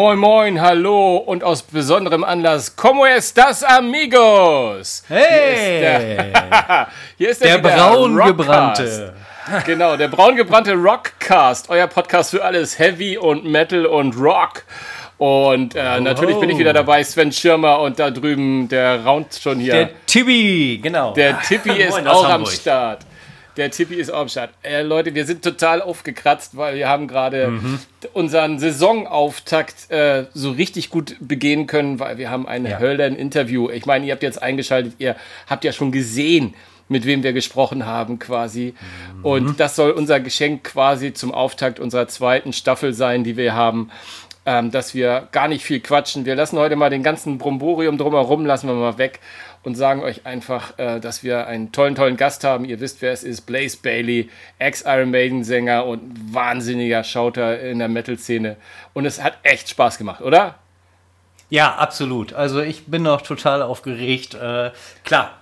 Moin Moin, hallo und aus besonderem Anlass, ¿Cómo estás, amigos? Hey! Hier ist der, hier ist der wieder braungebrannte. Rockcast. Genau, der braungebrannte Rockcast, euer Podcast für alles Heavy und Metal und Rock. Und äh, natürlich bin ich wieder dabei, Sven Schirmer und da drüben der Round schon hier. Der Tibi, genau. Der Tippi ist Moin auch am. Start. Der Tippi ist auch am Start. Äh, Leute, wir sind total aufgekratzt, weil wir haben gerade Mhm. unseren Saisonauftakt äh, so richtig gut begehen können, weil wir haben ein Ja. Höllen-Interview. Ich meine, ihr habt jetzt eingeschaltet, ihr habt ja schon gesehen, mit wem wir gesprochen haben quasi. Mhm. Und das soll unser Geschenk quasi zum Auftakt unserer zweiten Staffel sein, die wir haben. Ähm, dass wir gar nicht viel quatschen. Wir lassen heute mal den ganzen Bromborium drumherum, lassen wir mal weg und sagen euch einfach, äh, dass wir einen tollen, tollen Gast haben. Ihr wisst, wer es ist. Blaze Bailey, Ex-Iron Maiden-Sänger und wahnsinniger Schauter in der Metal-Szene. Und es hat echt Spaß gemacht, oder? Ja, absolut. Also ich bin noch total aufgeregt. Äh, klar,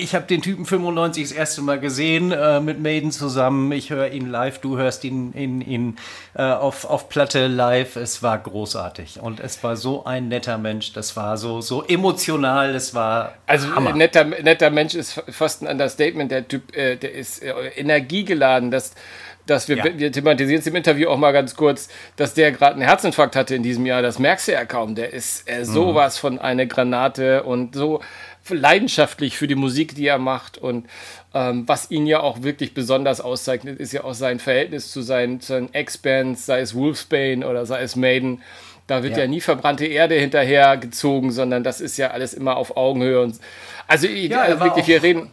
ich habe den Typen 95 das erste Mal gesehen äh, mit Maiden zusammen. Ich höre ihn live, du hörst ihn, ihn, ihn äh, auf, auf Platte live. Es war großartig und es war so ein netter Mensch. Das war so, so emotional. Das war Also Hammer. ein netter, netter Mensch ist fa- fast ein Understatement. Der Typ, äh, der ist äh, energiegeladen. Das, dass wir, Ja. wir thematisieren es im Interview auch mal ganz kurz, dass der gerade einen Herzinfarkt hatte in diesem Jahr. Das merkst du ja kaum. Der ist äh, sowas von eine Granate und so leidenschaftlich für die Musik, die er macht. Und ähm, was ihn ja auch wirklich besonders auszeichnet, ist ja auch sein Verhältnis zu seinen, zu seinen Ex-Bands, sei es Wolfsbane oder sei es Maiden. Da wird ja, Ja. nie verbrannte Erde hinterher gezogen, sondern das ist ja alles immer auf Augenhöhe. Und also, ich, Ja, also wirklich, wir reden.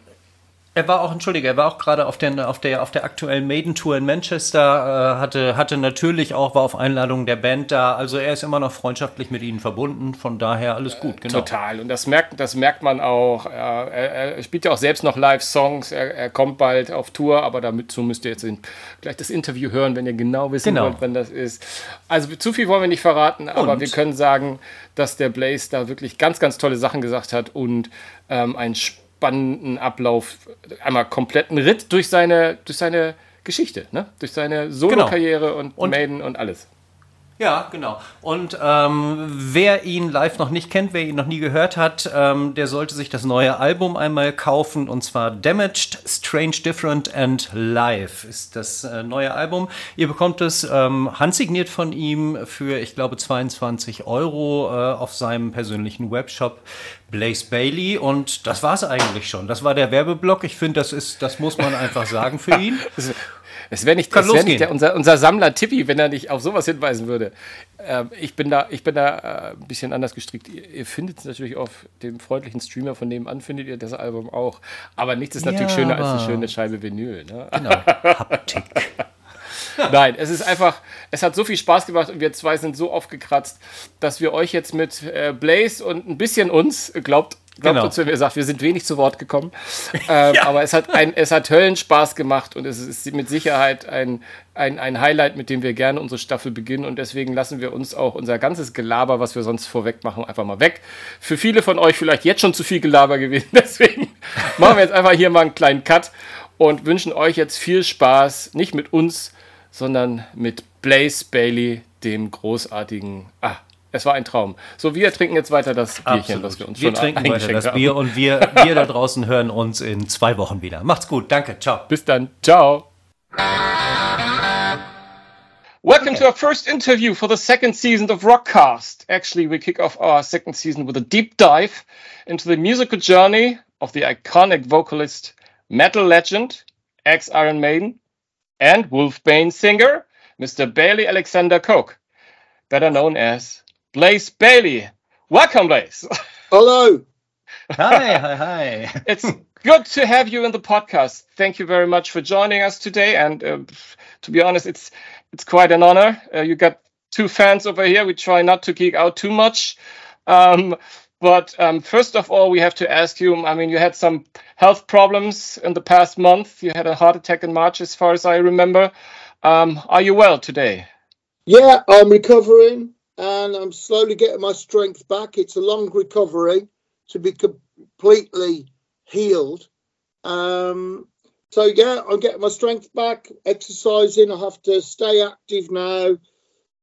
Er war auch, entschuldige, er war auch gerade auf, den, auf, der, auf der aktuellen Maiden-Tour in Manchester, äh, hatte, hatte natürlich auch, war auf Einladung der Band da, also er ist immer noch freundschaftlich mit ihnen verbunden, von daher alles gut, genau. Total. Und das merkt, das merkt man auch. Er, er, spielt ja auch selbst noch Live-Songs. Er, er kommt bald auf Tour, aber dazu müsst ihr jetzt in, gleich das Interview hören, wenn ihr genau wissen Genau. wollt, wann das ist. Also zu viel wollen wir nicht verraten, aber Und? wir können sagen, dass der Blaze da wirklich ganz, ganz tolle Sachen gesagt hat und ähm, einen spannenden Ablauf, einmal kompletten Ritt durch seine, durch seine Geschichte, ne? durch seine Solo-Karriere und, Und- Maiden und alles. Ja, genau. Und ähm, wer ihn live noch nicht kennt, wer ihn noch nie gehört hat, ähm, der sollte sich das neue Album einmal kaufen. Und zwar Damaged, Strange, Different and Live ist das äh, neue Album. Ihr bekommt es ähm, handsigniert von ihm für, ich glaube, 22 Euro äh, auf seinem persönlichen Webshop Blaze Bailey. Und das war es eigentlich schon. Das war der Werbeblock. Ich finde, das ist, das muss man einfach sagen für ihn. Es wäre nicht, wär nicht der, unser, unser Sammler Tippi, wenn er nicht auf sowas hinweisen würde. Ähm, ich bin da, ich bin da äh, ein bisschen anders gestrickt. Ihr, ihr findet es natürlich auf dem freundlichen Streamer von nebenan, findet ihr das Album auch. Aber nichts ist natürlich Ja, schöner als eine schöne Scheibe Vinyl. Ne? Genau. Haptik. Nein, es ist einfach, es hat so viel Spaß gemacht und wir zwei sind so aufgekratzt, dass wir euch jetzt mit äh, Blaze und ein bisschen uns, glaubt, glaubt Genau. uns, wenn wir sagt, wir sind wenig zu Wort gekommen. Ähm, Aber es hat, ein, es hat Höllenspaß gemacht und es ist mit Sicherheit ein, ein, ein Highlight, mit dem wir gerne unsere Staffel beginnen und deswegen lassen wir uns auch unser ganzes Gelaber, was wir sonst vorweg machen, einfach mal weg. Für viele von euch vielleicht jetzt schon zu viel Gelaber gewesen, deswegen machen wir jetzt einfach hier mal einen kleinen Cut und wünschen euch jetzt viel Spaß, nicht mit uns, sondern mit Blaze Bailey, dem großartigen. Ah, es war ein Traum. So, wir trinken jetzt weiter das Bierchen, was wir uns wir schon trinken weiter das haben. Bier und wir, wir da draußen hören uns in zwei Wochen wieder. Macht's gut, danke, ciao. Bis dann. Ciao. Welcome to our first interview for the second season of Rockcast. Actually, we kick off our second season with a deep dive into the musical journey of the iconic vocalist, metal legend, ex Iron Maiden, and Wolfbane singer, Mr. Bailey Alexander Koch, better known as Blaze Bayley. Welcome, Blaze. Hello. Hi, hi, hi. it's good to have you in the podcast. Thank you very much for joining us today. And uh, to be honest, it's it's quite an honor. Uh, you got two fans over here. We try not to geek out too much. Um, but um, first of all, we have to ask you. I mean, you had some health problems in the past month. You had a heart attack in March, as far as I remember. Um, are you well today? Yeah, I'm recovering and I'm slowly getting my strength back. It's a long recovery to be completely healed. Um, so yeah, I'm getting my strength back, exercising. I have to stay active now.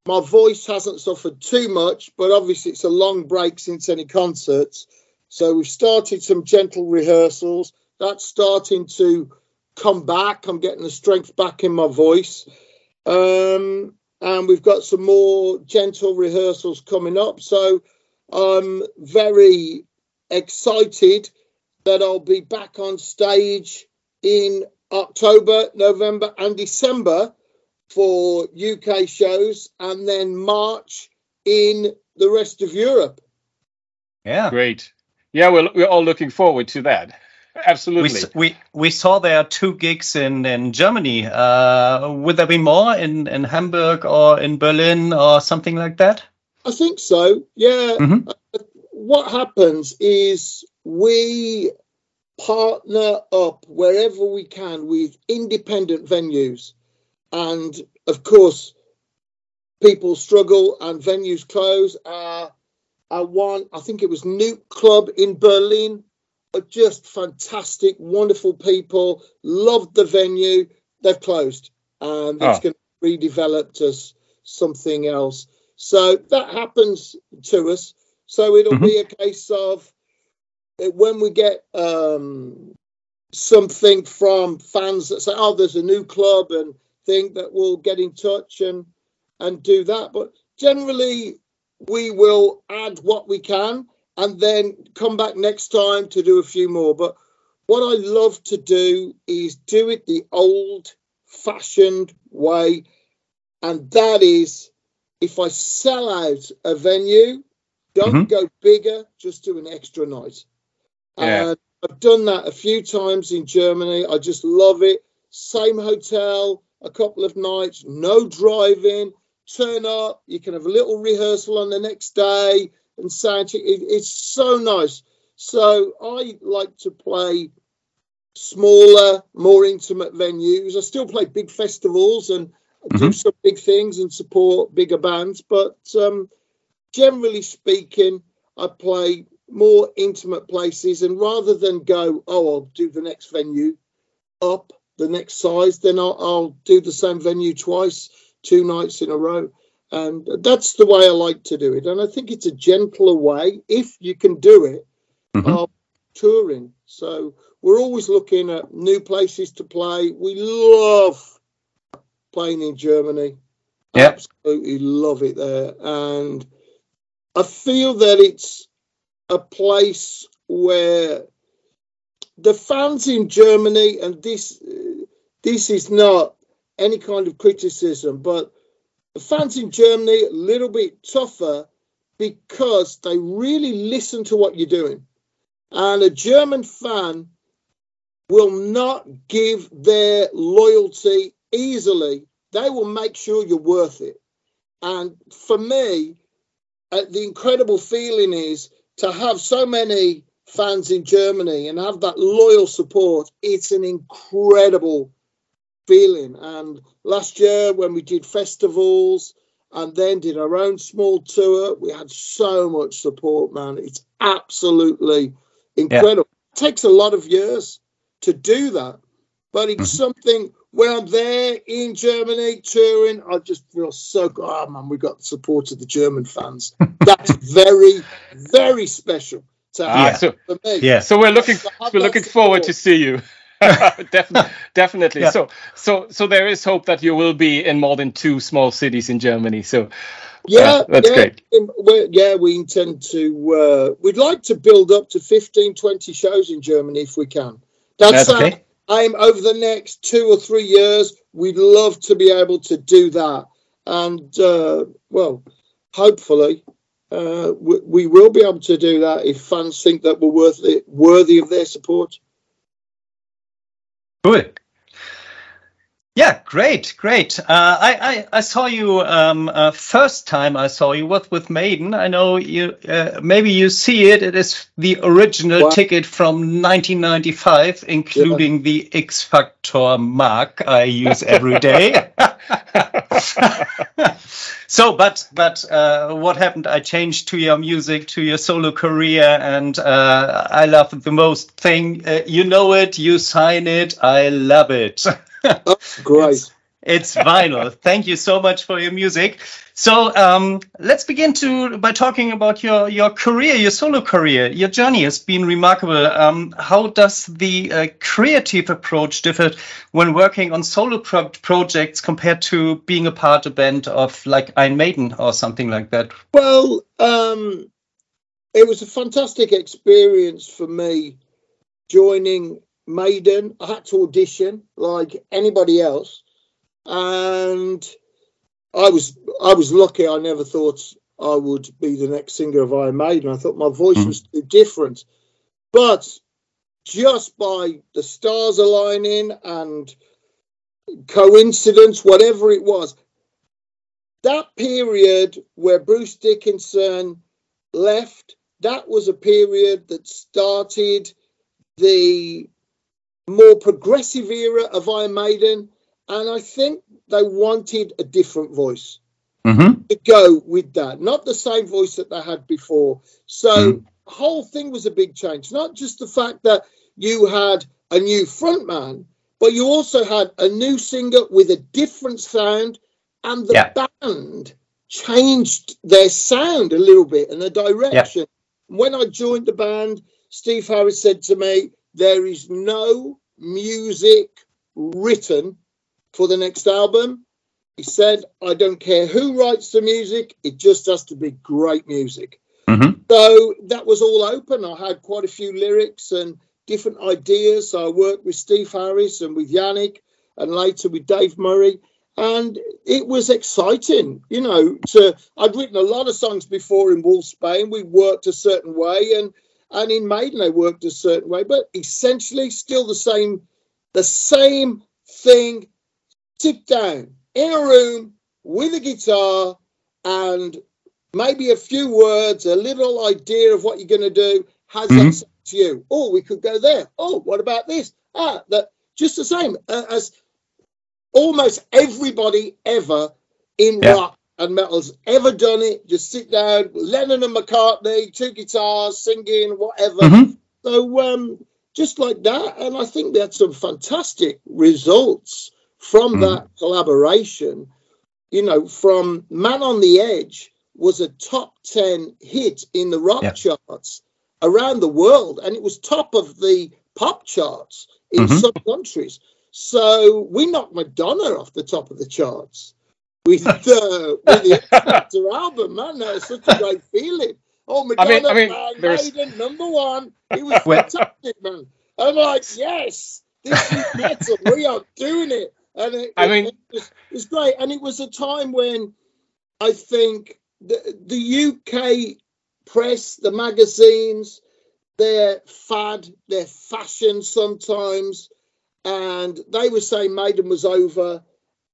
my voice hasn't suffered too much, but obviously it's a long break since any concerts. So we've started some gentle rehearsals. That's starting to come back. I'm getting the strength back in my voice. Um, and we've got some more gentle rehearsals coming up. So I'm very excited that I'll be back on stage in October, November, and December for UK shows, and then March in the rest of Europe. Yeah, great. Yeah, we're, we're all looking forward to that. Absolutely. We, we, we saw there are two gigs in in Germany. Uh, would there be more in in Hamburg or in Berlin or something like that? I think so. Yeah. Mm-hmm. Uh, what happens is we partner up wherever we can with independent venues. And of course, people struggle and venues close. Uh, I one, I think it was Nuke Club in Berlin, are just fantastic, wonderful people. Loved the venue. They've closed, and it's oh. going to be redeveloped as something else. So that happens to us. So it'll mm-hmm. be a case of when we get um, something from fans that say, "Oh, there's a new club," and think that we'll get in touch and and do that. But generally, we will add what we can and then come back next time to do a few more. But what I love to do is do it the old fashioned way, and that is if I sell out a venue, don't mm-hmm. go bigger, just do an extra night. Yeah. And I've done that a few times in Germany. I just love it. Same hotel, a couple of nights, no driving, turn up. You can have a little rehearsal on the next day and sound. It, it's so nice. So I like to play smaller, more intimate venues. I still play big festivals and mm-hmm. do some big things and support bigger bands, but um, generally speaking, I play more intimate places. And rather than go, oh, I'll do the next venue up the next size, then I'll, I'll do the same venue twice, two nights in a row. And that's the way I like to do it. And I think it's a gentler way, if you can do it, mm-hmm. of touring. So we're always looking at new places to play. We love playing in Germany. Yep. Absolutely love it there. And I feel that it's a place where the fans in Germany, and this this is not any kind of criticism, but fans in Germany a little bit tougher because they really listen to what you're doing. And a German fan will not give their loyalty easily. They will make sure you're worth it. And for me, uh, the incredible feeling is to have so many fans in Germany and have that loyal support. It's an incredible feeling. And last year, when we did festivals and then did our own small tour, we had so much support, man. It's absolutely incredible. Yeah. It takes a lot of years to do that, but it's mm-hmm. something when I'm there in Germany touring, I just feel so good. Oh, man, we got the support of the German fans. That's very, very special. To ah, have so, me. Yeah. So we're looking, we're looking forward to see you. definitely, definitely. Yeah. So, so, so there is hope that you will be in more than two small cities in Germany. So, yeah, uh, that's yeah. great. We're, yeah, we intend to. Uh, we'd like to build up to 15, 20 shows in Germany if we can. That's, that's okay. aim over the next two or three years. We'd love to be able to do that, and uh, well, hopefully, uh, we, we, will be able to do that if fans think that we're worthy worthy of their support. Cool. Yeah, great, great. Uh, I, I, I saw you um, uh, first time I saw you was with Maiden. I know you. Uh, maybe you see it. It is the original ticket from 1995, including yeah. the X Factor mark I use every day. so, but but uh, what happened? I changed to your music, to your solo career, and uh, I love the most thing. Uh, you know it. You sign it. I love it. oh, great. It's, it's vinyl. Thank you so much for your music. So um, let's begin to by talking about your your career, your solo career. Your journey has been remarkable. Um, how does the uh, creative approach differ when working on solo pro projects compared to being a part of a band of like Iron Maiden or something like that? Well, um, it was a fantastic experience for me joining Maiden. I had to audition like anybody else, and I was I was lucky. I never thought I would be the next singer of Iron Maiden. I thought my voice mm. was too different, but just by the stars aligning and coincidence, whatever it was, that period where Bruce Dickinson left, that was a period that started the more progressive era of Iron Maiden, and I think they wanted a different voice mm-hmm. to go with that, not the same voice that they had before. So mm. the whole thing was a big change. Not just the fact that you had a new frontman, but you also had a new singer with a different sound, and the yeah. band changed their sound a little bit and the direction. Yeah. When I joined the band, Steve Harris said to me, There is no music written for the next album. He said, I don't care who writes the music, it just has to be great music. Mm-hmm. So that was all open. I had quite a few lyrics and different ideas. So I worked with Steve Harris and with Janick and later with Dave Murray. And it was exciting, you know. To I'd written a lot of songs before in Wolfsbane. We worked a certain way, and and in Maiden I worked a certain way, but essentially still the same, the same thing sit down in a room with a guitar and maybe a few words, a little idea of what you're going to do. Has mm-hmm. that to you? Oh, we could go there. Oh, what about this? Ah, that just the same uh, as almost everybody ever in yeah. rock and metal's ever done it. Just sit down, Lennon and McCartney, two guitars, singing, whatever. Mm-hmm. So, um, just like that. And I think we had some fantastic results from mm. that collaboration, you know, from Man on the Edge was a top 10 hit in the rock charts around the world, and it was top of the pop charts in mm-hmm. some countries. So we knocked Madonna off the top of the charts with, uh, with the album, man. That was such a great feeling. Oh, Madonna, I mean, I mean, Maiden, number one. It was fantastic, man. I'm like, yes, this is metal. we are doing it. And it, I mean, it, was, it was great. And it was a time when I think the, the UK press, the magazines, their fad, their fashion sometimes, and they were saying Maiden was over.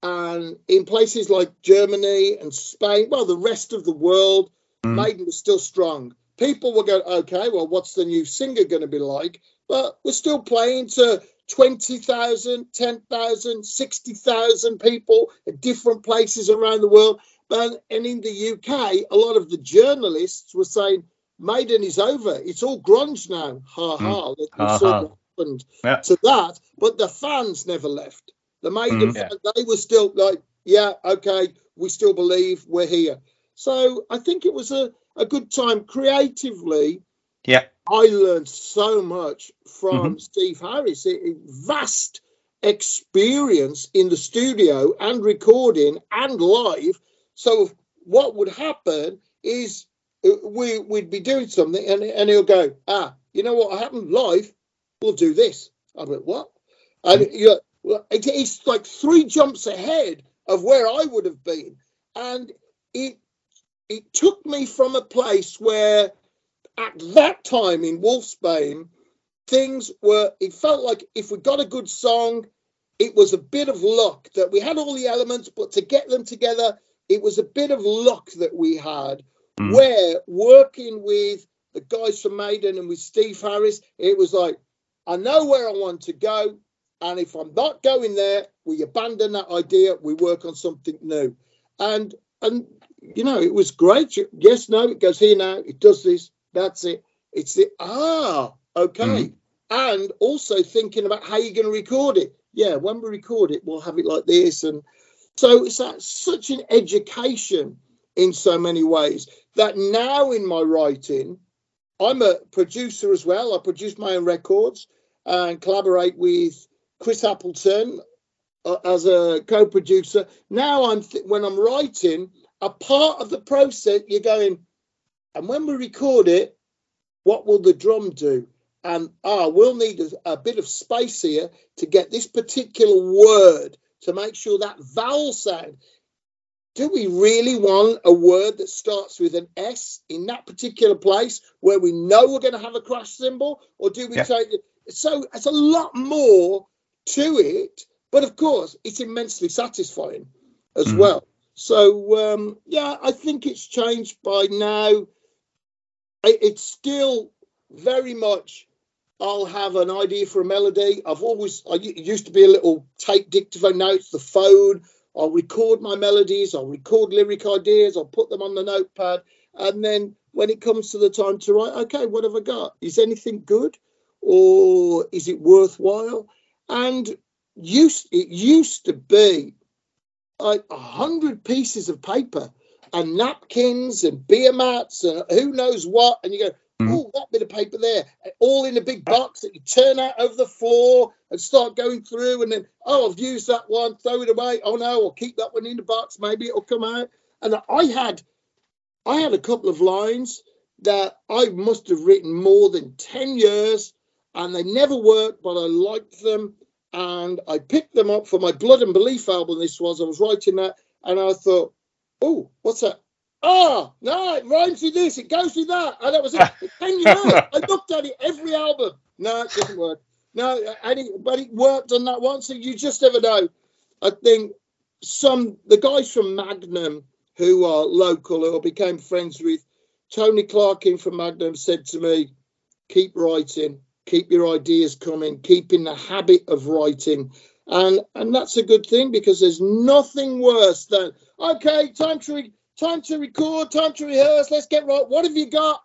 And in places like Germany and Spain, well, the rest of the world, mm. Maiden was still strong. People were going, okay, well, what's the new singer going to be like? But we're still playing to 20,000, 10,000, 60,000 people at different places around the world. But, and in the UK, a lot of the journalists were saying, Maiden is over. It's all grunge now. Ha ha. Mm. ha, ha. happened yeah. to that. But the fans never left. The Maiden mm, fans, they were still like, yeah, okay, we still believe we're here. So I think it was a, a good time creatively. Yeah. I learned so much from mm-hmm. Steve Harris. A vast experience in the studio and recording and live. So what would happen is uh, we we'd be doing something and, and he'll go, ah, you know what happened live? We'll do this. I went, what? And mm-hmm. you know, it's like three jumps ahead of where I would have been. And it it took me from a place where at that time in Wolfsbane, things were, it felt like if we got a good song, it was a bit of luck that we had all the elements, but to get them together, it was a bit of luck that we had. Mm. Where working with the guys from Maiden and with Steve Harris, it was like, I know where I want to go. And if I'm not going there, we abandon that idea, we work on something new. And and you know, it was great. Yes, no, it goes here now, it does this, that's it. It's the ah, okay. Mm-hmm. And also thinking about how you're going to record it. Yeah, when we record it, we'll have it like this, and So it's that, such an education in so many ways that now in my writing, I'm a producer as well. I produce my own records and collaborate with Chris Appleton uh, as a co-producer. Now I'm th- when I'm writing, a part of the process you're going, and when we record it, what will the drum do? And ah, we'll need a, a bit of space here to get this particular word to make sure that vowel sound. Do we really want a word that starts with an S in that particular place where we know we're going to have a crash cymbal? Or do we yeah. take it? So it's a lot more to it, but of course, it's immensely satisfying as mm. well. So, um, yeah, I think it's changed by now. It's still very much I'll have an idea for a melody. I've always, I used to be a little tape dictaphone. Now it's the phone. I'll record my melodies. I'll record lyric ideas. I'll put them on the notepad. And then when it comes to the time to write, okay, what have I got? Is anything good or is it worthwhile? And used, it used to be like a hundred pieces of paper and napkins and beer mats and who knows what. And you go. Oh, that bit of paper there, all in a big box that you turn out over the floor and start going through, and then oh, I've used that one, throw it away. Oh no, I'll keep that one in the box. Maybe it'll come out. And I had, I had a couple of lines that I must have written more than ten years, and they never worked, but I liked them, and I picked them up for my Blood and Belief album. This was I was writing that, and I thought, oh, what's that? oh, no, it rhymes with this, it goes with that. And that was it. Can you know? I looked at it every album. No, it didn't work. No, and it, but it worked on that one. So you just never know. I think some the guys from Magnum who are local who I became friends with, Tony Clarkin from Magnum said to me, keep writing, keep your ideas coming, keep in the habit of writing. And and that's a good thing because there's nothing worse than okay, time to read time to record, time to rehearse. Let's get right. What have you got?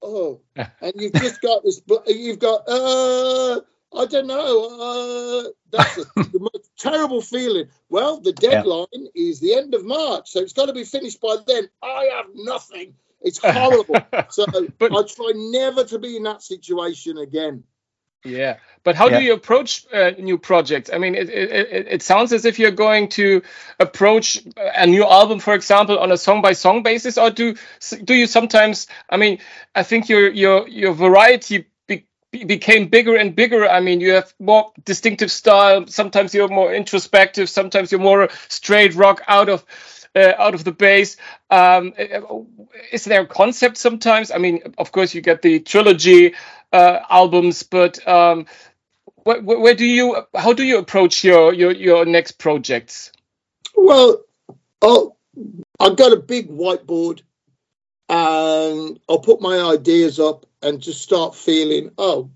Oh, and you've just got this. You've got. Uh, I don't know. Uh, that's a, the most terrible feeling. Well, the deadline yeah. is the end of March, so it's got to be finished by then. I have nothing. It's horrible. so but, I try never to be in that situation again. Yeah, but how yeah. do you approach uh, new projects? I mean, it, it, it sounds as if you're going to approach a new album, for example, on a song by song basis, or do do you sometimes? I mean, I think your your your variety be, became bigger and bigger. I mean, you have more distinctive style. Sometimes you're more introspective. Sometimes you're more straight rock out of. Uh, out of the base. Um, is there a concept sometimes? I mean, of course, you get the trilogy uh, albums, but um, where, where, do you, how do you approach your your, your next projects? Well, oh, I've got a big whiteboard, and I'll put my ideas up and just start feeling. Oh,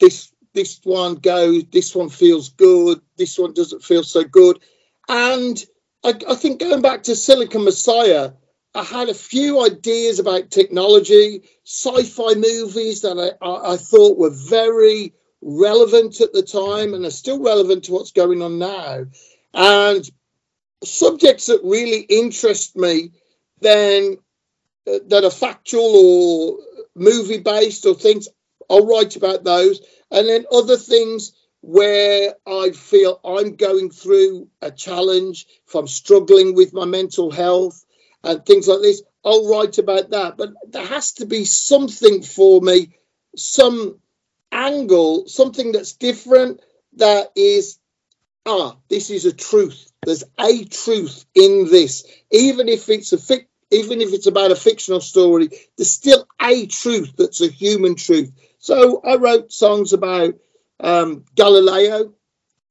this this one goes. This one feels good. This one doesn't feel so good, and I, I think going back to Silicon Messiah I had a few ideas about technology, sci-fi movies that I, I, I, thought were very relevant at the time and are still relevant to what's going on now, and subjects that really interest me, then uh, that are factual or movie based or things. I'll write about those, and then other things where I feel I'm going through a challenge, if I'm struggling with my mental health and things like this, I'll write about that. But there has to be something for me, some angle, something that's different that is, ah, this is a truth. There's a truth in this. Even if it's a fic, even if it's about a fictional story, there's still a truth that's a human truth. So I wrote songs about um, Galileo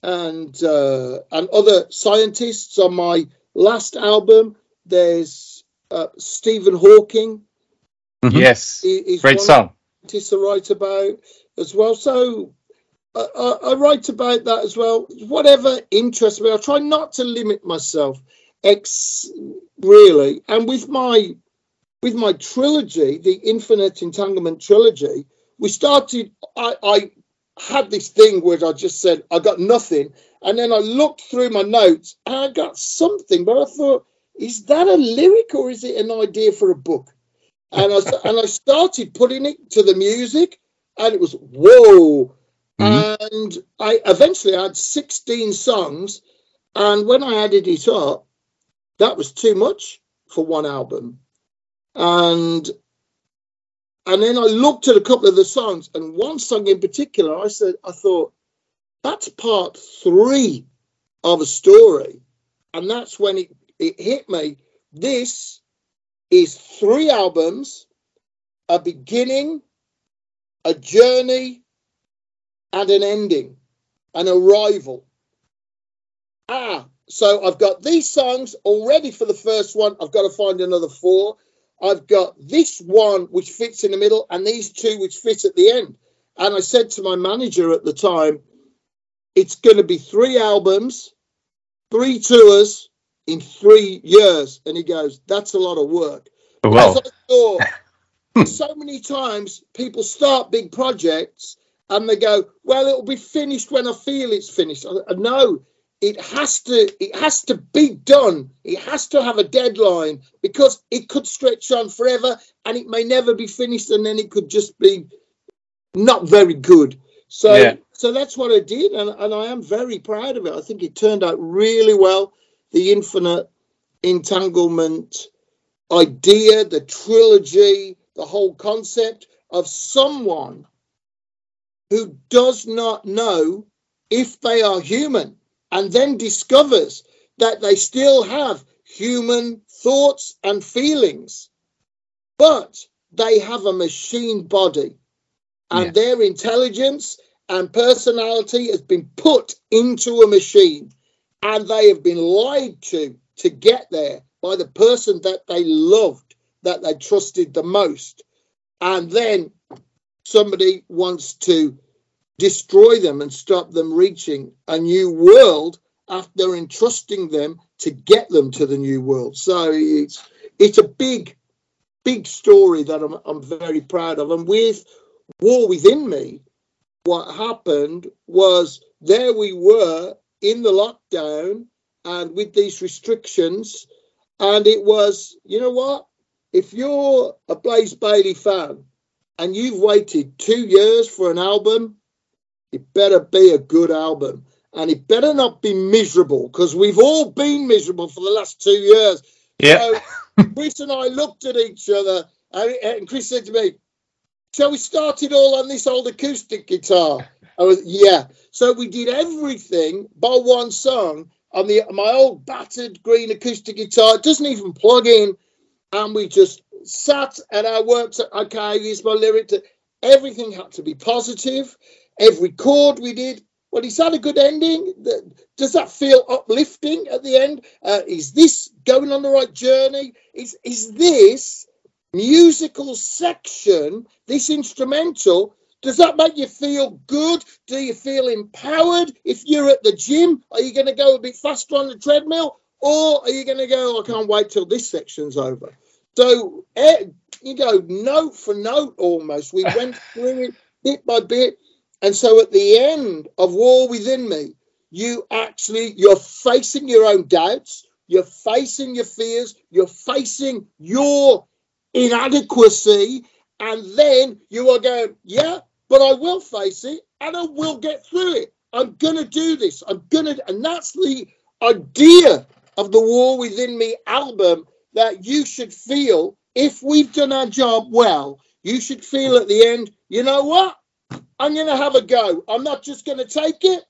and uh, and other scientists on my last album. There's uh, Stephen Hawking. Mm-hmm. Yes, great song. To write about as well. So uh, I, I, write about that as well. Whatever interests me, I try not to limit myself. Ex really, and with my with my trilogy, the Infinite Entanglement trilogy, we started. I, I had this thing where I just said, I got nothing. And then I looked through my notes and I got something, but I thought, is that a lyric or is it an idea for a book? And I, and I started putting it to the music and it was, whoa. Mm-hmm. And I eventually had 16 songs. And when I added it up, that was too much for one album. And and then I looked at a couple of the songs, and one song in particular, I said, I thought, that's part three of a story. And that's when it, it hit me. This is three albums, a beginning, a journey, and an ending, an arrival. Ah, so I've got these songs already for the first one. I've got to find another four. I've got this one which fits in the middle and these two which fit at the end. And I said to my manager at the time, it's going to be three albums, three tours in three years. And he goes, that's a lot of work. Well. As I thought, so many times people start big projects and they go, well, it'll be finished when I feel it's finished. I, no, it has to it has to be done it has to have a deadline because it could stretch on forever and it may never be finished and then it could just be not very good so yeah. so that's what i did and, and i am very proud of it i think it turned out really well the infinite entanglement idea the trilogy the whole concept of someone who does not know if they are human and then discovers that they still have human thoughts and feelings, but they have a machine body and yeah. their intelligence and personality has been put into a machine and they have been lied to to get there by the person that they loved, that they trusted the most. And then somebody wants to destroy them and stop them reaching a new world after entrusting them to get them to the new world. So it's it's a big, big story that I'm, I'm very proud of. And with War Within Me, what happened was there we were in the lockdown and with these restrictions. And it was, you know what? If you're a Blaze Bayley fan and you've waited two years for an album, it better be a good album. And it better not be miserable because we've all been miserable for the last two years. Yeah. So Chris and I looked at each other and Chris said to me, Shall we started all on this old acoustic guitar? I was, yeah. So we did everything by one song on the my old battered green acoustic guitar. It doesn't even plug in. And we just sat and I worked. Okay, I used my lyric to everything had to be positive every chord we did. Well, is that a good ending? Does that feel uplifting at the end? Uh, is this going on the right journey? Is is this musical section, this instrumental, does that make you feel good? Do you feel empowered? If you're at the gym, are you going to go a bit faster on the treadmill? Or are you going to go, I can't wait till this section's over? So, eh, you go note for note almost. We went through it bit by bit. And so at the end of War Within Me, you actually you're facing your own doubts, you're facing your fears, you're facing your inadequacy, and then you are going, yeah, but I will face it and I will get through it. I'm gonna do this. I'm gonna, and that's the idea of the War Within Me album that you should feel if we've done our job well. You should feel at the end, you know what? I'm going to have a go. I'm not just going to take it.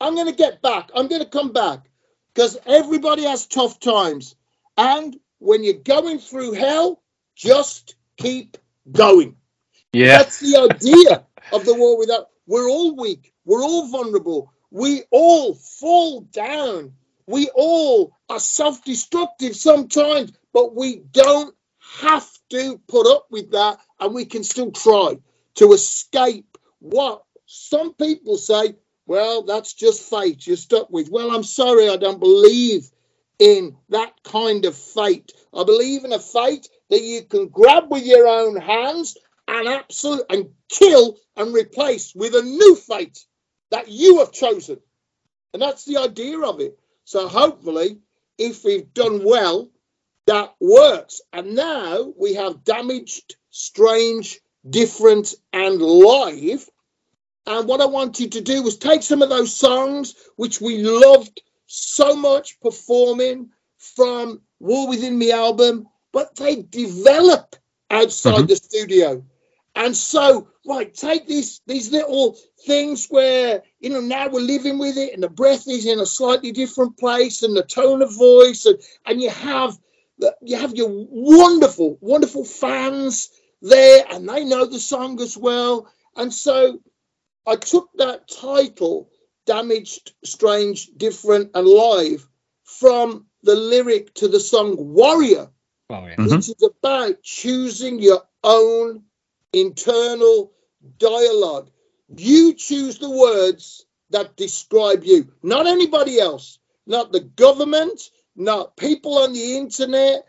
I'm going to get back. I'm going to come back because everybody has tough times. And when you're going through hell, just keep going. Yeah. That's the idea of the war without. We're all weak. We're all vulnerable. We all fall down. We all are self destructive sometimes, but we don't have to put up with that and we can still try to escape what some people say, well, that's just fate. You're stuck with. Well, I'm sorry, I don't believe in that kind of fate. I believe in a fate that you can grab with your own hands and absolute and kill and replace with a new fate that you have chosen. And that's the idea of it. So hopefully, if we've done well, that works. And now we have damaged, strange, different, and live. And what I wanted to do was take some of those songs which we loved so much performing from War Within Me album, but they develop outside mm-hmm. the studio. And so, right, take these these little things where you know now we're living with it, and the breath is in a slightly different place, and the tone of voice, and and you have you have your wonderful, wonderful fans there, and they know the song as well. And so, I took that title, "Damaged, Strange, Different, and Live," from the lyric to the song "Warrior." Oh, yeah. mm-hmm. is about choosing your own internal dialogue. You choose the words that describe you, not anybody else, not the government, not people on the internet,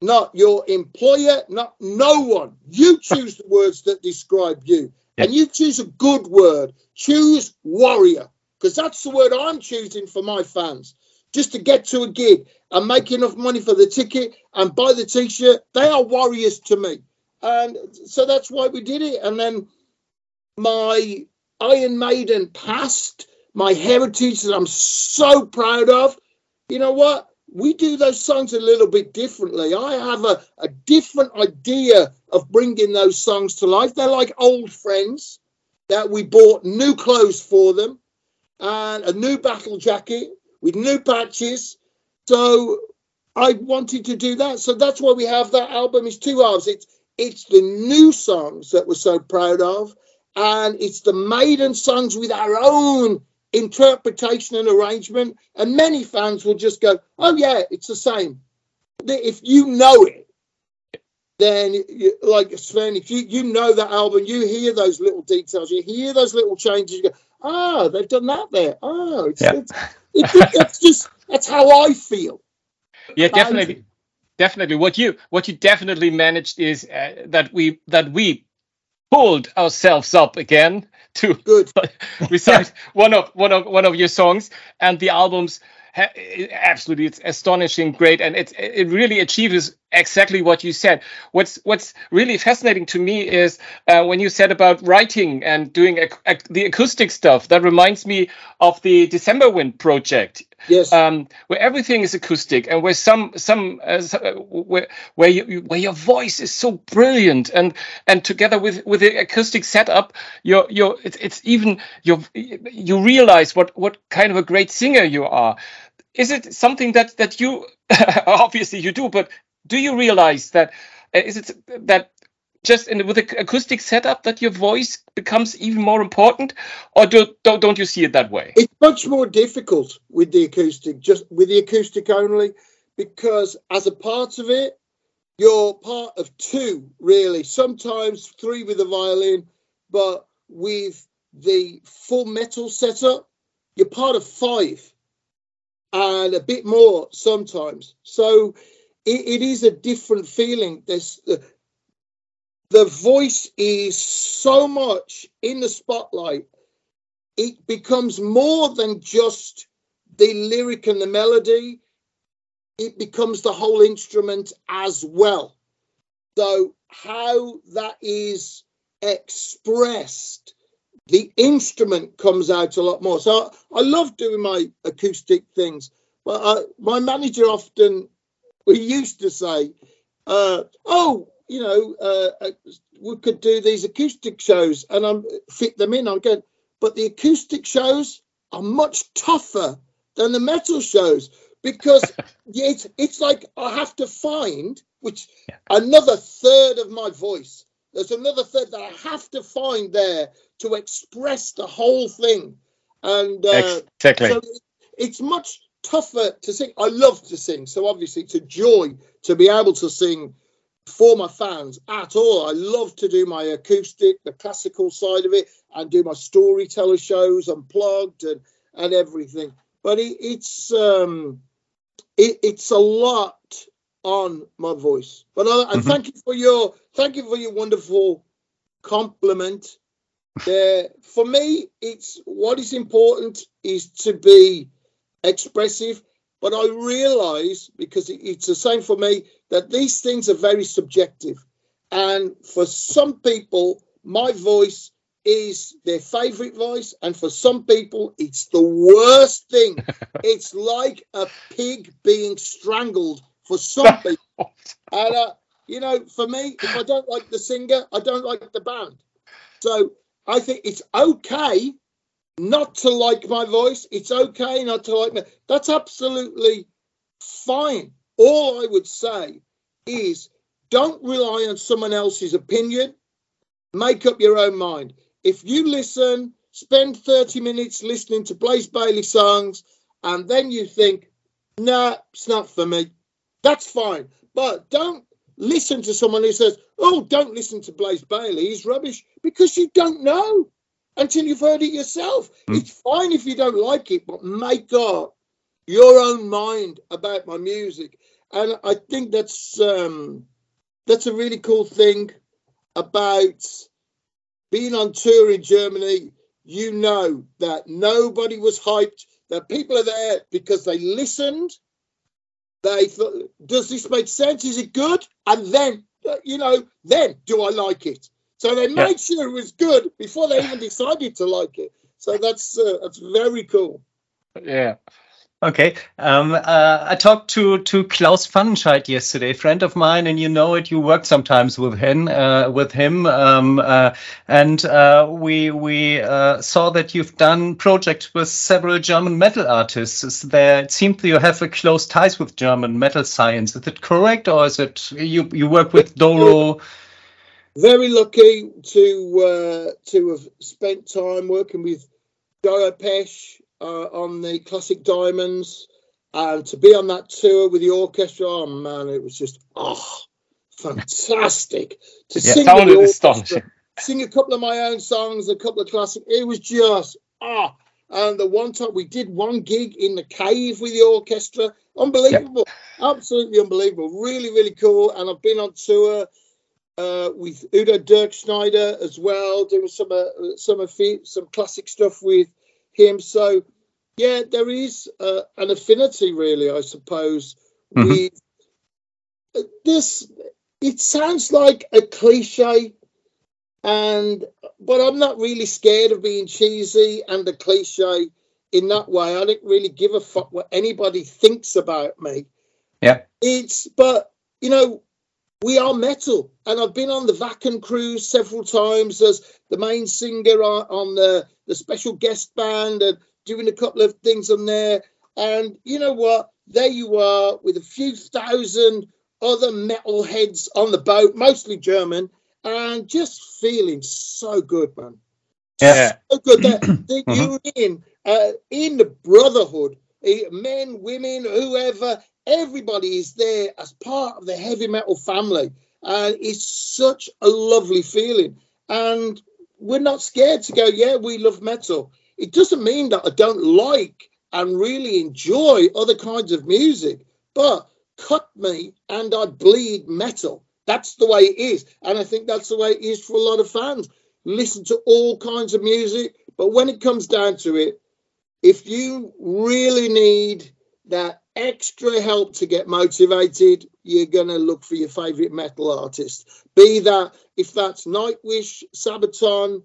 not your employer, not no one. You choose the words that describe you. Yeah. And you choose a good word. Choose warrior, because that's the word I'm choosing for my fans. Just to get to a gig and make enough money for the ticket and buy the t shirt, they are warriors to me. And so that's why we did it. And then my Iron Maiden past, my heritage that I'm so proud of, you know what? We do those songs a little bit differently. I have a, a different idea of bringing those songs to life. They're like old friends that we bought new clothes for them and a new battle jacket with new patches. So I wanted to do that. So that's why we have that album. It's two halves. It's it's the new songs that we're so proud of, and it's the maiden songs with our own interpretation and arrangement. And many fans will just go, "Oh yeah, it's the same." If you know it, then you, like Sven, if you you know that album, you hear those little details, you hear those little changes, you go, "Ah, oh, they've done that there." Oh, it's, yeah. it's, it's, just that's how I feel. Yeah, definitely definitely what you what you definitely managed is uh, that we that we pulled ourselves up again to Good. recite one of one of one of your songs and the albums absolutely. It's astonishing great and it it really achieves exactly what you said. What's what's really fascinating to me is uh, when you said about writing and doing ac- ac- the acoustic stuff that reminds me of the december wind project. Yes. Um, where everything is acoustic and where some some uh, uh where where, you, where your voice is so brilliant and and together with with the acoustic setup your your it's, it's even you you realize what what kind of a great singer you are is it something that that you obviously you do but do you realize that uh, is it that just in with the acoustic setup that your voice becomes even more important or do, don't, don't you see it that way? It's much more difficult with the acoustic just with the acoustic only because as a part of it you're part of two really. Sometimes three with the violin but with the full metal setup you're part of five and a bit more sometimes. So it, it is a different feeling. There's the, the voice is so much in the spotlight. It becomes more than just the lyric and the melody. It becomes the whole instrument as well. So how that is expressed the instrument comes out a lot more. So I, I love doing my acoustic things. But I, my manager often, we used to say, uh, "Oh, you know, uh, uh, we could do these acoustic shows and I'm fit them in." I'm going, but the acoustic shows are much tougher than the metal shows because it's it's like I have to find which another third of my voice. There's another third that I have to find there to express the whole thing. And uh, exactly. so it's much tougher to sing. I love to sing, so obviously it's a joy to be able to sing for my fans at all. I love to do my acoustic, the classical side of it, and do my storyteller shows unplugged and and everything. But it, it's um, it, it's a lot on my voice. But I, mm-hmm. thank you for your thank you for your wonderful compliment. Uh, for me, it's what is important is to be expressive. But I realise because it's the same for me that these things are very subjective, and for some people, my voice is their favorite voice, and for some people, it's the worst thing. it's like a pig being strangled for some people. And, uh, you know, for me, if I don't like the singer, I don't like the band. So I think it's okay not to like my voice. It's okay not to like me. That's absolutely fine. All I would say is don't rely on someone else's opinion. Make up your own mind if you listen, spend 30 minutes listening to Blaze Bayley songs, and then you think, nah, it's not for me, that's fine. But don't listen to someone who says, oh, don't listen to Blaze Bayley, he's rubbish, because you don't know until you've heard it yourself. Mm. It's fine if you don't like it, but make up your own mind about my music. And I think that's um, that's a really cool thing about being on tour in Germany, you know that nobody was hyped. That people are there because they listened. They thought, does this make sense? Is it good? And then, you know, then do I like it? So they made sure it was good before they even decided to like it. So that's uh, that's very cool. Yeah. Okay. Um, uh, I talked to to Klaus Pfannenscheid yesterday, friend of mine, and you know it. You work sometimes with him, uh, with him, um, uh, and uh, we we uh, saw that you've done projects with several German metal artists. There, it seems you have a close ties with German metal science. Is it correct, or is it you you work with Doro? Very lucky to uh, to have spent time working with Doro Pesch uh, on the Classic Diamonds, and to be on that tour with the orchestra, oh man, it was just oh, fantastic to yeah, sing with the orchestra, sing a couple of my own songs, a couple of classic. It was just ah. And the one time we did one gig in the cave with the orchestra, unbelievable, absolutely unbelievable, really, really cool. And I've been on tour uh, with Udo Dirkschneider as well, doing some uh, some some classic stuff with him. So, yeah, there is uh, an affinity, really, I suppose, mm-hmm. with uh, this. It sounds like a cliche, and but I'm not really scared of being cheesy and a cliche in that way. I don't really give a fuck what anybody thinks about me. Yeah, it's but you know we are metal. And I've been on the Wacken cruise several times as the main singer on, on the, the special guest band and doing a couple of things on there. And you know what? There you are with a few thousand other metal heads on the boat, mostly German, and just feeling so good, man. Yeah. So good that, that you're in, uh, in the brotherhood, eh, men, women, whoever, everybody is there as part of the heavy metal family. And it's such a lovely feeling. And we're not scared to go, yeah, we love metal. It doesn't mean that I don't like and really enjoy other kinds of music, but cut me and I bleed metal. That's the way it is. And I think that's the way it is for a lot of fans. Listen to all kinds of music, but when it comes down to it, if you really need that extra help to get motivated, you're going to look for your favorite metal artist. Be that if that's Nightwish, Sabaton,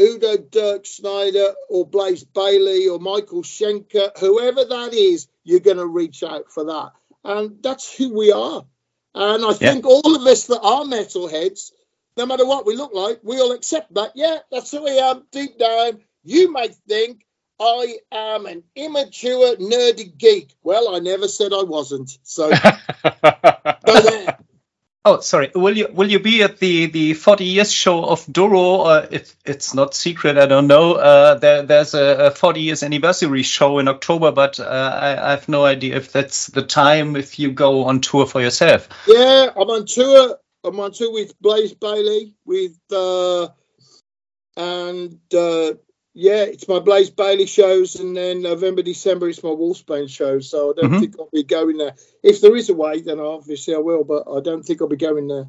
Udo Dirkschneider, or Blaze Bayley, or Michael Schenker, whoever that is, you're going to reach out for that. And that's who we are. And I think yeah. all of us that are metalheads, no matter what we look like, we all accept that. Yeah, that's who we are deep down. You may think I am an immature, nerdy geek. Well, I never said I wasn't. So, Oh, sorry. Will you will you be at the the 40 years show of Doro? Or if it's not secret, I don't know. Uh, there, there's a, a, 40 years anniversary show in October, but uh, I, I, have no idea if that's the time if you go on tour for yourself. Yeah, I'm on tour. I'm on tour with Blaze Bayley with uh, and uh, yeah, it's my Blaze Bayley shows, and then November, December, it's my Wolfsbane shows. So I don't mm-hmm. think I'll be going there. If there is a way, then obviously I will, but I don't think I'll be going there.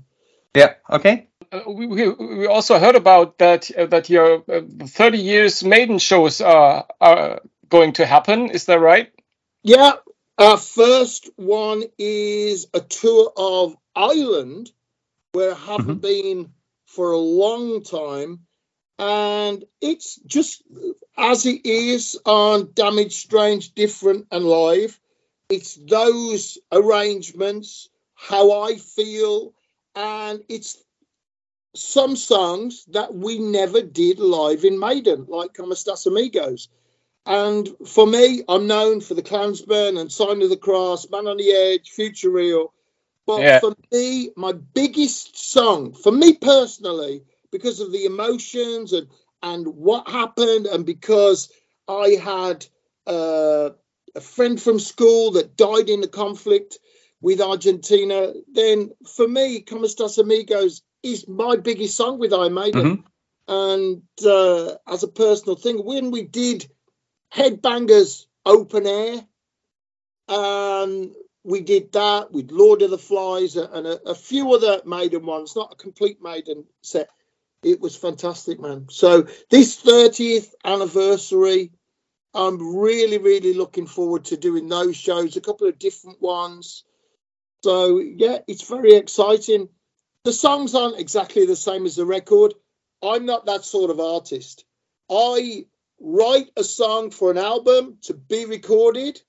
Yeah. Okay. we, we also heard about that uh, that your uh, 30 years maiden shows are, are going to happen. Is that right? Yeah. Our first one is a tour of Ireland, where I haven't mm-hmm. been for a long time. And it's just as it is on Damaged, Strange, Different, and Live. It's those arrangements, how I feel, and it's some songs that we never did live in Maiden, like Como Estas Amigos. And for me, I'm known for the Clansman and Sign of the Cross, Man on the Edge, Futureal. But yeah. for me, my biggest song, for me personally, because of the emotions and and what happened, and because I had uh, a friend from school that died in the conflict with Argentina, then for me, Como Estas Amigos is my biggest song with Iron Maiden. Mm-hmm. And uh, as a personal thing, when we did Headbangers open air, um, we did that with Lord of the Flies and a, a, few other Maiden ones, not a complete Maiden set. It was fantastic, man. So this 30th anniversary, I'm really, really looking forward to doing those shows, a couple of different ones. So yeah, it's very exciting. The songs aren't exactly the same as the record. I'm not that sort of artist. I write a song for an album to be recorded,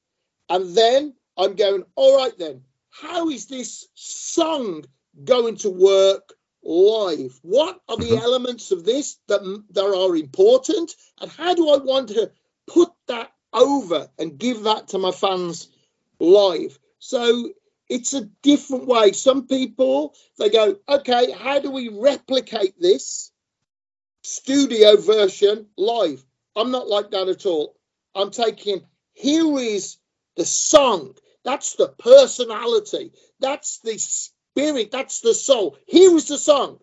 and then I'm going, all right, then, how is this song going to work live? What are the mm-hmm. elements of this that, that are important? And how do I want to put that over and give that to my fans live? So it's a different way. Some people they go, okay, how do we replicate this studio version live? I'm not like that at all. I'm taking here is the song. That's the personality. That's the spirit. That's the soul. Here is the song.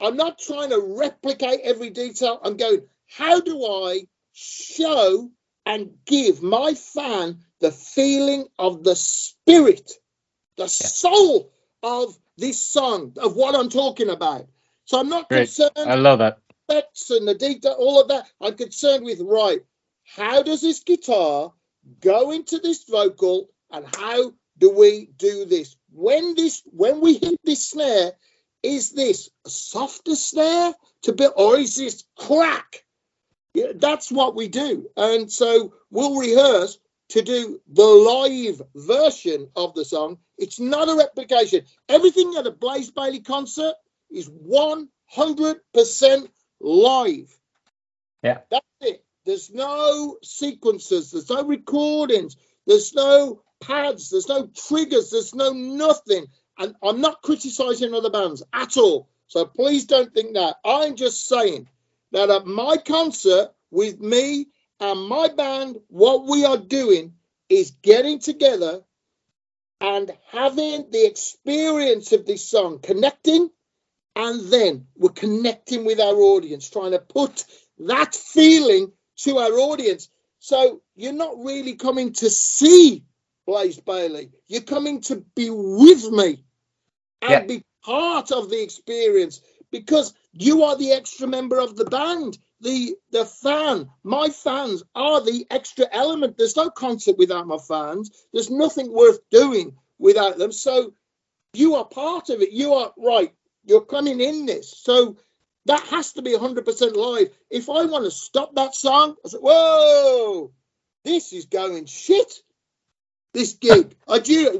I'm not trying to replicate every detail. I'm going, how do I show and give my fan the feeling of the spirit the yeah. soul of this song, of what I'm talking about. So I'm not Great. concerned. I love that. And the detail, all of that. I'm concerned with right. How does this guitar go into this vocal, and how do we do this? When this, when we hit this snare, is this a softer snare to build, or is this crack? Yeah, that's what we do, and so we'll rehearse to do the live version of the song. It's not a replication. Everything at a Blaze Bayley concert is 100% live. Yeah. That's it. There's no sequences, there's no recordings, there's no pads, there's no triggers, there's no nothing. And I'm not criticizing other bands at all. So please don't think that. I'm just saying that at my concert with me and my band, what we are doing is getting together and having the experience of this song, connecting, and then we're connecting with our audience, trying to put that feeling to our audience. So you're not really coming to see Blaze Bayley, you're coming to be with me and yeah. be part of the experience because you are the extra member of the band the the fan, my fans are the extra element. There's no concert without my fans. There's nothing worth doing without them. So you are part of it. You are right. You're coming in this. So that has to be 100% live. If I want to stop that song, I say, whoa, this is going shit. This gig.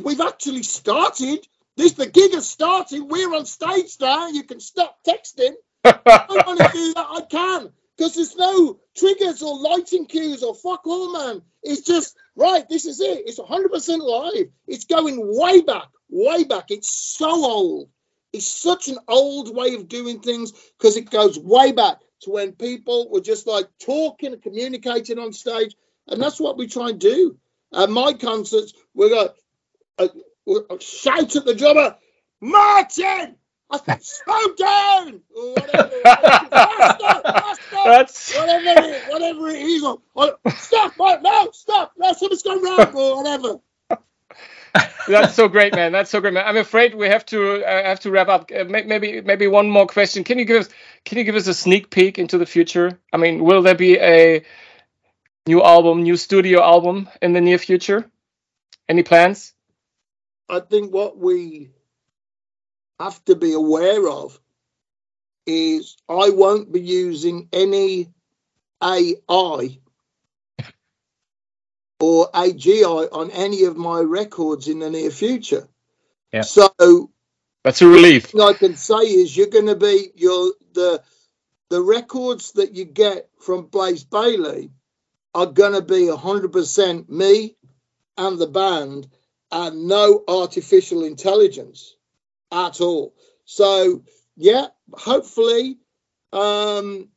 We've actually started. This the gig has started. We're on stage now. You can stop texting. I want to do that. I can because there's no triggers or lighting cues or fuck all, man. It's just right. This is it. It's 100% live. It's going way back, way back. It's so old. It's such an old way of doing things because it goes way back to when people were just like talking and communicating on stage, and that's what we try and do. At my concerts, we're got uh, shout at the drummer, Martin, slow down or whatever. faster, faster, That's... whatever, it, whatever it is. Or, or, stop! No, stop! No, something's gone wrong or whatever. That's so great, man. That's so great, man. I'm afraid we have to uh, have to wrap up. Uh, maybe maybe one more question. Can you give us can you give us a sneak peek into the future? I mean, will there be a new album, new studio album in the near future? Any plans? I think what we have to be aware of is I won't be using any AI or AGI on any of my records in the near future. Yeah. So that's a relief. I can say is you're going to be your the the records that you get from Blaze Bayley are going to be 100% me and the band and no artificial intelligence at all. So, yeah, hopefully um,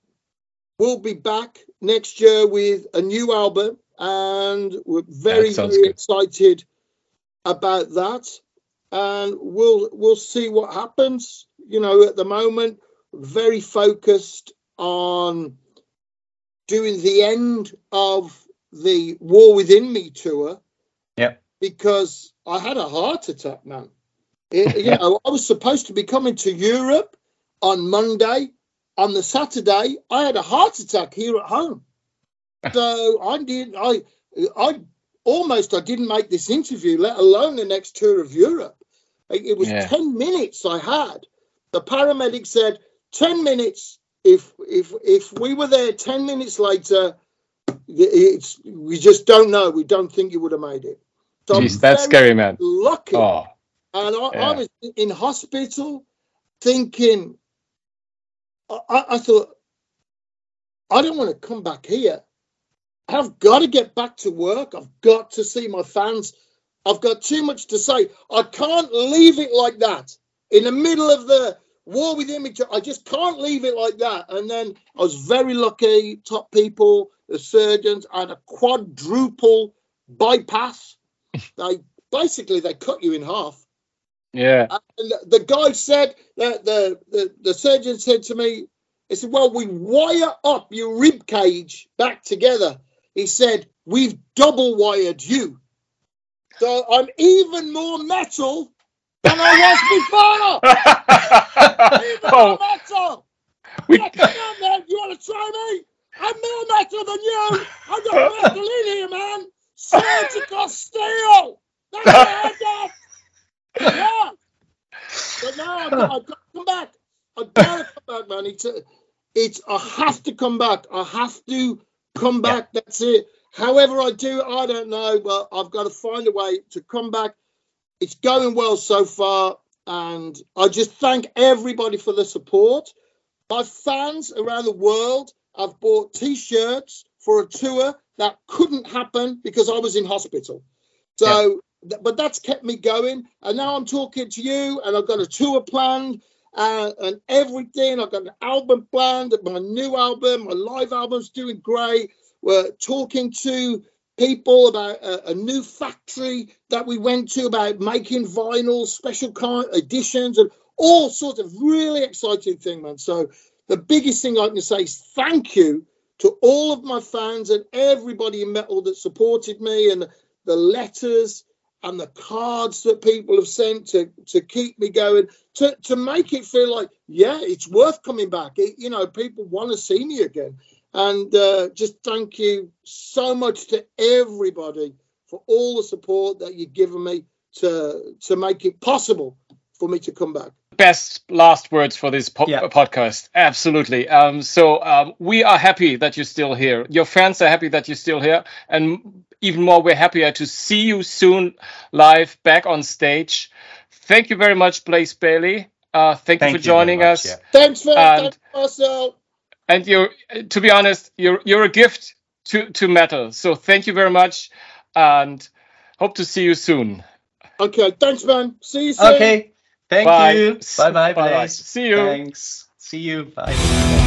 we'll be back next year with a new album and we're very, very good. excited about that. And we'll we'll see what happens. You know, at the moment, very focused on doing the end of the War Within Me tour. Yeah. Because I had a heart attack, man. It, you know, I was supposed to be coming to Europe on Monday. On the Saturday, I had a heart attack here at home. So I did. I I almost I didn't make this interview, let alone the next tour of Europe. It was yeah. ten minutes I had. The paramedic said ten minutes. If if if we were there ten minutes later, it's we just don't know. We don't think you would have made it. So Jeez, that's scary, man. Lucky. Oh, and I, yeah. I, was in hospital thinking. I, I thought I don't want to come back here. I've got to get back to work. I've got to see my fans. I've got too much to say. I can't leave it like that in the middle of the War Within Me. I just can't leave it like that. And then I was very lucky. Top people, the surgeons, I had a quadruple bypass. they basically they cut you in half. Yeah. And the guy said that the, the the surgeon said to me, he said, "Well, we wire up your rib cage back together." he said, We've double wired you. So I'm even more metal than I was before. even oh. metal. We... Come man. You want to try me? I'm more metal than you. I've got metal in here, man. Surgical steel. That's what I got. Yeah. But now I've got, I've got to come back. I've got to come back, man. It's, a, it's, I have to come back. I have to come back. Yeah. That's it. However, I do, I don't know, but I've got to find a way to come back. It's going well so far, and I just thank everybody for the support. My fans around the world have bought T-shirts for a tour that couldn't happen because I was in hospital. So, yeah. but that's kept me going, and now I'm talking to you, and I've got a tour planned. Uh, and everything. I've got an album planned, my new album, my live album's doing great. We're talking to people about a, a, new factory that we went to about making vinyl, special kind editions, and all sorts of really exciting thing man. So the biggest thing I can say is thank you to all of my fans and everybody in metal that supported me and the letters and the cards that people have sent to to keep me going to to make it feel like yeah it's worth coming back it, you know people want to see me again and uh, just thank you so much to everybody for all the support that you've given me to to make it possible for me to come back best last words for this po- yeah. podcast absolutely um, so um, we are happy that you're still here your fans are happy that you're still here and even more, we're happier to see you soon live back on stage. Thank you very much, Blaze Bayley. Uh, thank, thank, you for joining much, us. Yeah. Thanks for and, Marcel. And you're, to be honest, you're you're a gift to to metal. So thank you very much, and hope to see you soon. Okay, thanks, man. See you soon. Okay, thank bye. you. Bye, bye, bye. See you. Thanks. See you. Bye.